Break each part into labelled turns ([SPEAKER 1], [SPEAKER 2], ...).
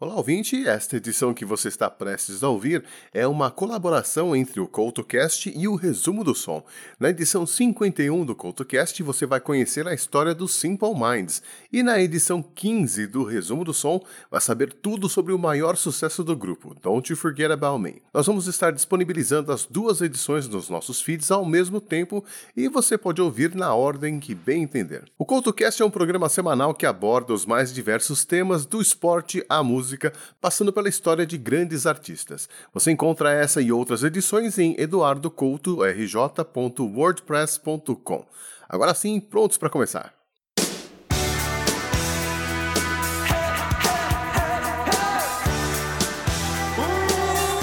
[SPEAKER 1] Olá, ouvinte! Esta edição que você está prestes a ouvir é uma colaboração entre o CoutoCast e o Resumo do Som. Na edição 51 do CoutoCast, você vai conhecer a história do Simple Minds, e na edição 15 do Resumo do Som, vai saber tudo sobre o maior sucesso do grupo, Don't You Forget About Me. Nós vamos estar disponibilizando as duas edições nos nossos feeds ao mesmo tempo e você pode ouvir na ordem que bem entender. O CoutoCast é um programa semanal que aborda os mais diversos temas do esporte à música música, passando pela história de grandes artistas. Você encontra essa e outras edições em eduardocoutorj.wordpress.com. Agora sim, prontos para começar.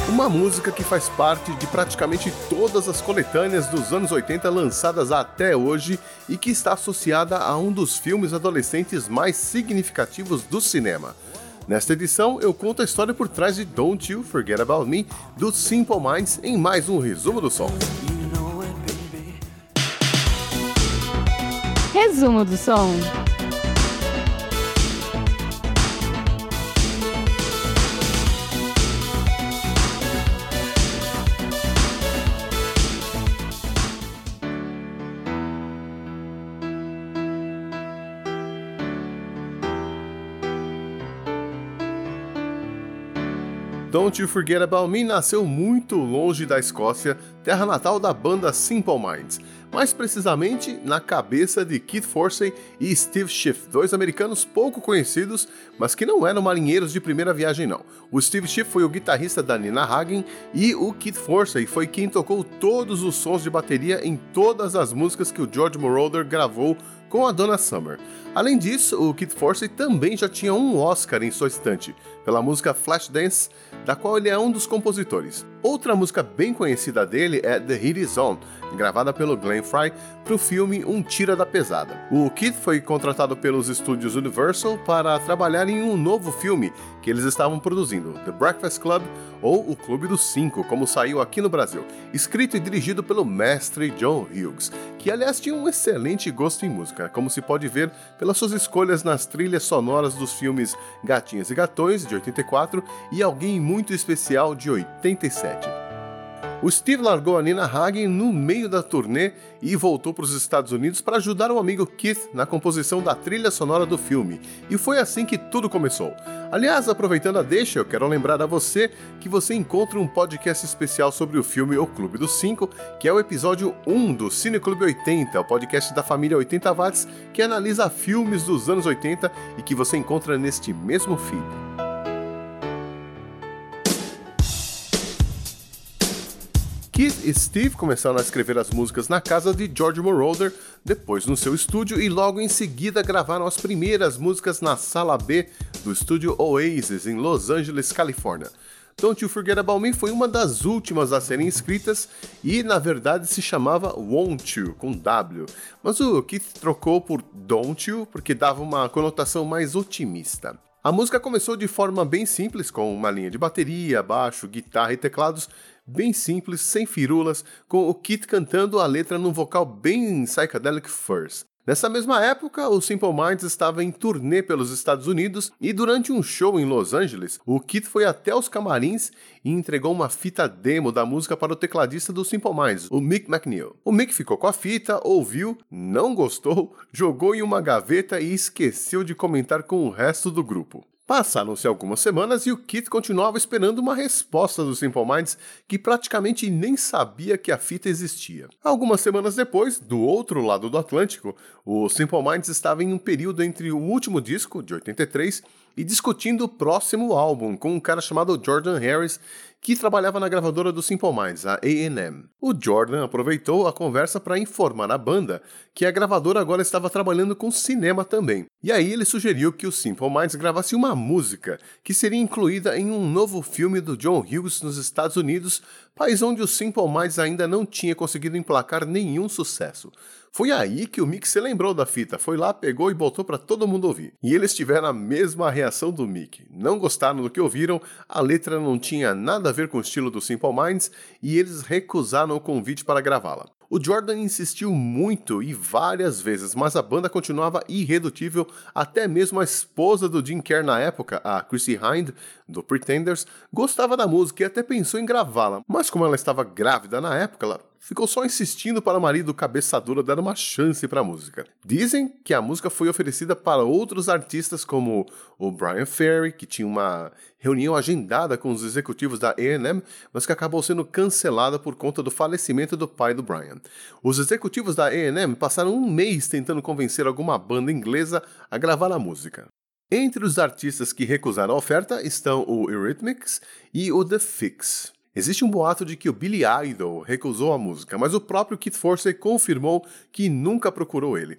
[SPEAKER 1] Uma música que faz parte de praticamente todas as coletâneas dos anos 80 lançadas até hoje e que está associada a um dos filmes adolescentes mais significativos do cinema. Nesta edição, eu conto a história por trás de Don't You Forget About Me do Simple Minds em mais um resumo do som.
[SPEAKER 2] Resumo do som.
[SPEAKER 1] Don't You Forget About Me nasceu muito longe da Escócia, terra natal da banda Simple Minds, mais precisamente na cabeça de Keith Forsey e Steve Schiff, dois americanos pouco conhecidos, mas que não eram marinheiros de primeira viagem não. O Steve Schiff foi o guitarrista da Nina Hagen e o Keith Forsey foi quem tocou todos os sons de bateria em todas as músicas que o George Moroder gravou com a Donna Summer. Além disso, o Kid Forsey também já tinha um Oscar em sua estante, pela música Flashdance, da qual ele é um dos compositores. Outra música bem conhecida dele é The Heat Is On, gravada pelo Glenn Fry para o filme Um Tira da Pesada. O Kid foi contratado pelos estúdios Universal para trabalhar em um novo filme que eles estavam produzindo, The Breakfast Club ou O Clube dos Cinco, como saiu aqui no Brasil, escrito e dirigido pelo mestre John Hughes, que aliás tinha um excelente gosto em música, como se pode ver pelas suas escolhas nas trilhas sonoras dos filmes Gatinhas e Gatões, de 84, e Alguém Muito Especial, de 87. O Steve largou a Nina Hagen no meio da turnê e voltou para os Estados Unidos para ajudar o amigo Keith na composição da trilha sonora do filme. E foi assim que tudo começou. Aliás, aproveitando a deixa, eu quero lembrar a você que você encontra um podcast especial sobre o filme O Clube dos Cinco, que é o episódio 1 do Cine Clube 80, o podcast da família 80 Watts, que analisa filmes dos anos 80 e que você encontra neste mesmo feed. Keith e Steve começaram a escrever as músicas na casa de George Moroder, depois no seu estúdio e logo em seguida gravaram as primeiras músicas na sala B do estúdio Oasis em Los Angeles, Califórnia. Don't You Forget About Me foi uma das últimas a serem escritas e, na verdade, se chamava Won't You, com W. Mas o Keith trocou por Don't You porque dava uma conotação mais otimista. A música começou de forma bem simples, com uma linha de bateria, baixo, guitarra e teclados, bem simples, sem firulas, com o Kit cantando a letra num vocal bem psychedelic first. Nessa mesma época, o Simple Minds estava em turnê pelos Estados Unidos e durante um show em Los Angeles, o Kit foi até os camarins e entregou uma fita demo da música para o tecladista do Simple Minds, o Mick McNeil. O Mick ficou com a fita, ouviu, não gostou, jogou em uma gaveta e esqueceu de comentar com o resto do grupo. Passaram-se algumas semanas e o Kit continuava esperando uma resposta do Simple Minds, que praticamente nem sabia que a fita existia. Algumas semanas depois, do outro lado do Atlântico, o Simple Minds estava em um período entre o último disco, de 83, e discutindo o próximo álbum com um cara chamado Jordan Harris, que trabalhava na gravadora do Simple Minds, a A&M. O Jordan aproveitou a conversa para informar a banda que a gravadora agora estava trabalhando com cinema também. E aí ele sugeriu que o Simple Minds gravasse uma música que seria incluída em um novo filme do John Hughes nos Estados Unidos, país onde o Simple Minds ainda não tinha conseguido emplacar nenhum sucesso. Foi aí que o Mick se lembrou da fita, foi lá, pegou e botou para todo mundo ouvir. E eles tiveram a mesma reação do Mick. Não gostaram do que ouviram, a letra não tinha nada a ver com o estilo do Simple Minds e eles recusaram o convite para gravá-la. O Jordan insistiu muito e várias vezes, mas a banda continuava irredutível, até mesmo a esposa do Jim Kerr na época, a Chrissy Hind, do Pretenders, gostava da música e até pensou em gravá-la, mas como ela estava grávida na época, ela ficou só insistindo para o marido cabeça dura dar uma chance para a música. Dizem que a música foi oferecida para outros artistas como o Brian Ferry, que tinha uma reunião agendada com os executivos da A&M, mas que acabou sendo cancelada por conta do falecimento do pai do Brian. Os executivos da A&M passaram um mês tentando convencer alguma banda inglesa a gravar a música. Entre os artistas que recusaram a oferta estão o Eurythmics e o The Fix. Existe um boato de que o Billy Idol recusou a música, mas o próprio Kit Forsey confirmou que nunca procurou ele.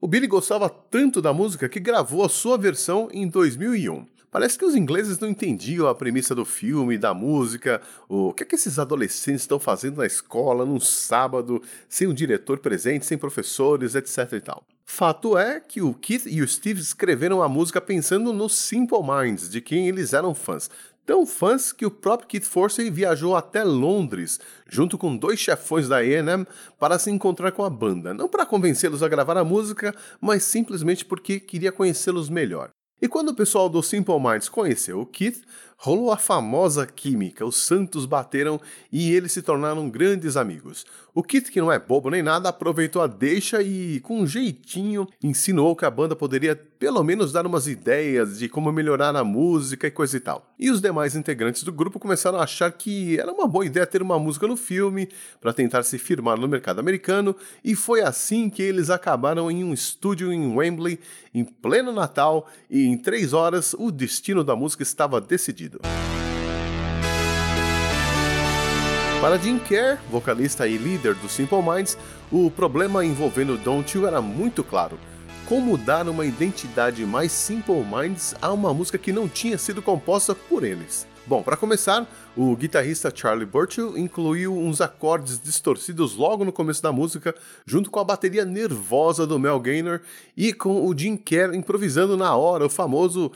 [SPEAKER 1] O Billy gostava tanto da música que gravou a sua versão em 2001. Parece que os ingleses não entendiam a premissa do filme, da música, o que é que esses adolescentes estão fazendo na escola num sábado, sem um diretor presente, sem professores, etc e tal. Fato é que o Keith e o Steve escreveram a música pensando nos Simple Minds, de quem eles eram fãs. Tão fãs que o próprio Keith Forsey viajou até Londres, junto com dois chefões da A&M, para se encontrar com a banda. Não para convencê-los a gravar a música, mas simplesmente porque queria conhecê-los melhor. E quando o pessoal do Simple Minds conheceu o Keith, rolou a famosa química, os santos bateram e eles se tornaram grandes amigos. O Kit, que não é bobo nem nada, aproveitou a deixa e, com um jeitinho, ensinou que a banda poderia pelo menos dar umas ideias de como melhorar a música e coisa e tal. E os demais integrantes do grupo começaram a achar que era uma boa ideia ter uma música no filme para tentar se firmar no mercado americano, e foi assim que eles acabaram em um estúdio em Wembley em pleno Natal e em três horas o destino da música estava decidido. Para Jim Kerr, vocalista e líder do Simple Minds, o problema envolvendo Don't You era muito claro. Como dar uma identidade mais Simple Minds a uma música que não tinha sido composta por eles? Bom, para começar, o guitarrista Charlie Burchill incluiu uns acordes distorcidos logo no começo da música, junto com a bateria nervosa do Mel Gaynor e com o Jim Kerr improvisando na hora o famoso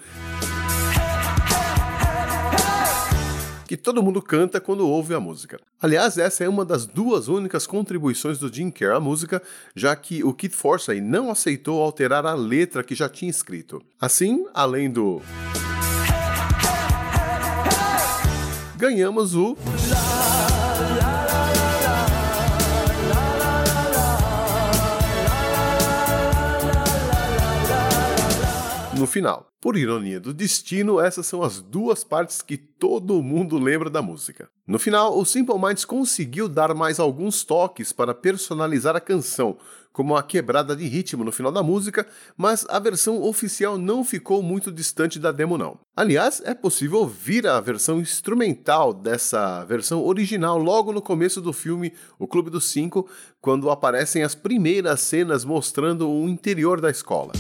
[SPEAKER 1] que todo mundo canta quando ouve a música. Aliás, essa é uma das duas únicas contribuições do Jim Kerr à música, já que o Kid Forsey não aceitou alterar a letra que já tinha escrito. Assim, além do ganhamos o no final. Por ironia do destino, essas são as duas partes que todo mundo lembra da música. No final, o Simple Minds conseguiu dar mais alguns toques para personalizar a canção, como a quebrada de ritmo no final da música, mas a versão oficial não ficou muito distante da demo não. Aliás, é possível ouvir a versão instrumental dessa versão original logo no começo do filme O Clube dos Cinco, quando aparecem as primeiras cenas mostrando o interior da escola.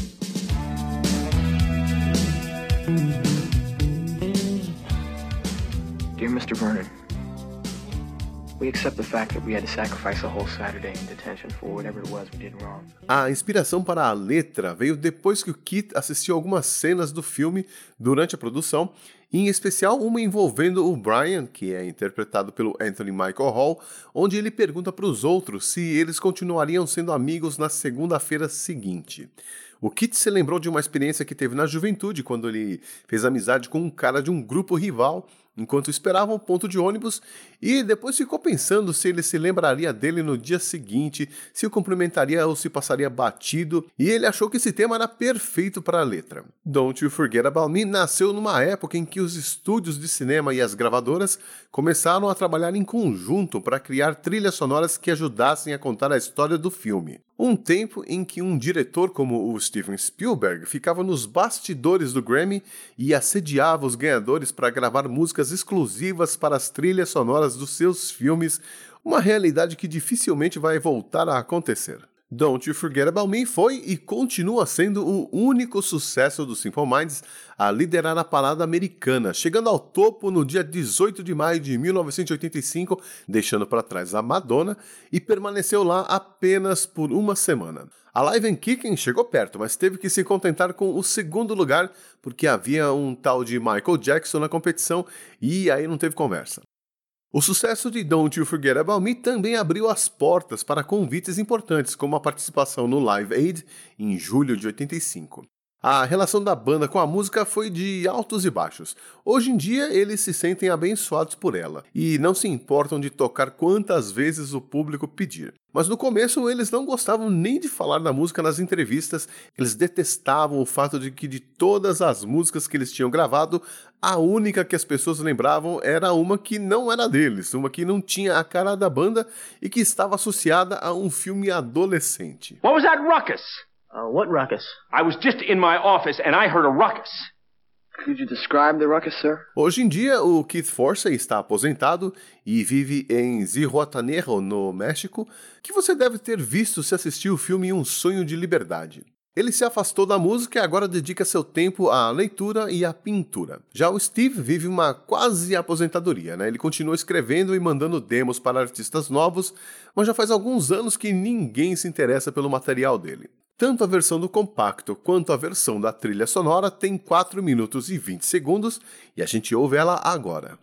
[SPEAKER 1] Did wrong. A inspiração para a letra veio depois que o Kit assistiu algumas cenas do filme durante a produção, em especial uma envolvendo o Brian, que é interpretado pelo Anthony Michael Hall, onde ele pergunta para os outros se eles continuariam sendo amigos na segunda-feira seguinte. O Kit se lembrou de uma experiência que teve na juventude, quando ele fez amizade com um cara de um grupo rival enquanto esperava um ponto de ônibus e depois ficou pensando se ele se lembraria dele no dia seguinte, se o cumprimentaria ou se passaria batido, e ele achou que esse tema era perfeito para a letra. Don't You Forget About Me nasceu numa época em que os estúdios de cinema e as gravadoras começaram a trabalhar em conjunto para criar trilhas sonoras que ajudassem a contar a história do filme. Um tempo em que um diretor como o Steven Spielberg ficava nos bastidores do Grammy e assediava os ganhadores para gravar músicas exclusivas para as trilhas sonoras dos seus filmes, uma realidade que dificilmente vai voltar a acontecer. Don't You Forget About Me foi e continua sendo o único sucesso do Simple Minds a liderar a parada americana, chegando ao topo no dia 18 de maio de 1985, deixando para trás a Madonna e permaneceu lá apenas por uma semana. A Live and Kicking chegou perto, mas teve que se contentar com o segundo lugar porque havia um tal de Michael Jackson na competição e aí não teve conversa. O sucesso de Don't You Forget About Me também abriu as portas para convites importantes, como a participação no Live Aid em julho de 85. A relação da banda com a música foi de altos e baixos. Hoje em dia, eles se sentem abençoados por ela e não se importam de tocar quantas vezes o público pedir. Mas no começo, eles não gostavam nem de falar da música nas entrevistas, eles detestavam o fato de que de todas as músicas que eles tinham gravado, a única que as pessoas lembravam era uma que não era deles, uma que não tinha a cara da banda e que estava associada a um filme adolescente.
[SPEAKER 2] What was that ruckus?
[SPEAKER 3] Uh, what ruckus?
[SPEAKER 2] I was just in my office and I heard a ruckus.
[SPEAKER 3] Could you describe the ruckus, sir?
[SPEAKER 1] Hoje em dia, o Keith Forsey está aposentado e vive em Zihuatanejo, no México, que você deve ter visto se assistiu o filme Um Sonho de Liberdade. Ele se afastou da música e agora dedica seu tempo à leitura e à pintura. Já o Steve vive uma quase aposentadoria, né? Ele continua escrevendo e mandando demos para artistas novos, mas já faz alguns anos que ninguém se interessa pelo material dele. Tanto a versão do compacto quanto a versão da trilha sonora tem 4 minutos e 20 segundos e a gente ouve ela agora.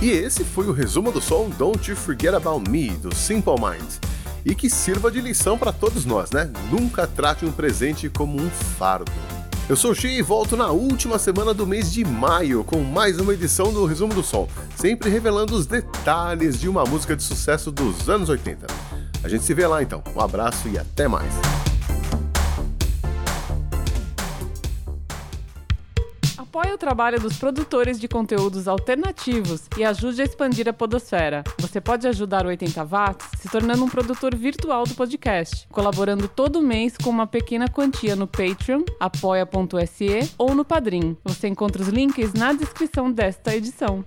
[SPEAKER 1] E esse foi o resumo do som Don't You Forget About Me, do Simple Minds. E que sirva de lição para todos nós, né? Nunca trate um presente como um fardo. Eu sou o Xi e volto na última semana do mês de maio com mais uma edição do Resumo do Som, sempre revelando os detalhes de uma música de sucesso dos anos 80. A gente se vê lá então. Um abraço e até mais.
[SPEAKER 4] Apoie o trabalho dos produtores de conteúdos alternativos e ajude a expandir a podosfera. Você pode ajudar o 80 Watts se tornando um produtor virtual do podcast, colaborando todo mês com uma pequena quantia no Patreon, apoia.se ou no Padrim. Você encontra os links na descrição desta edição.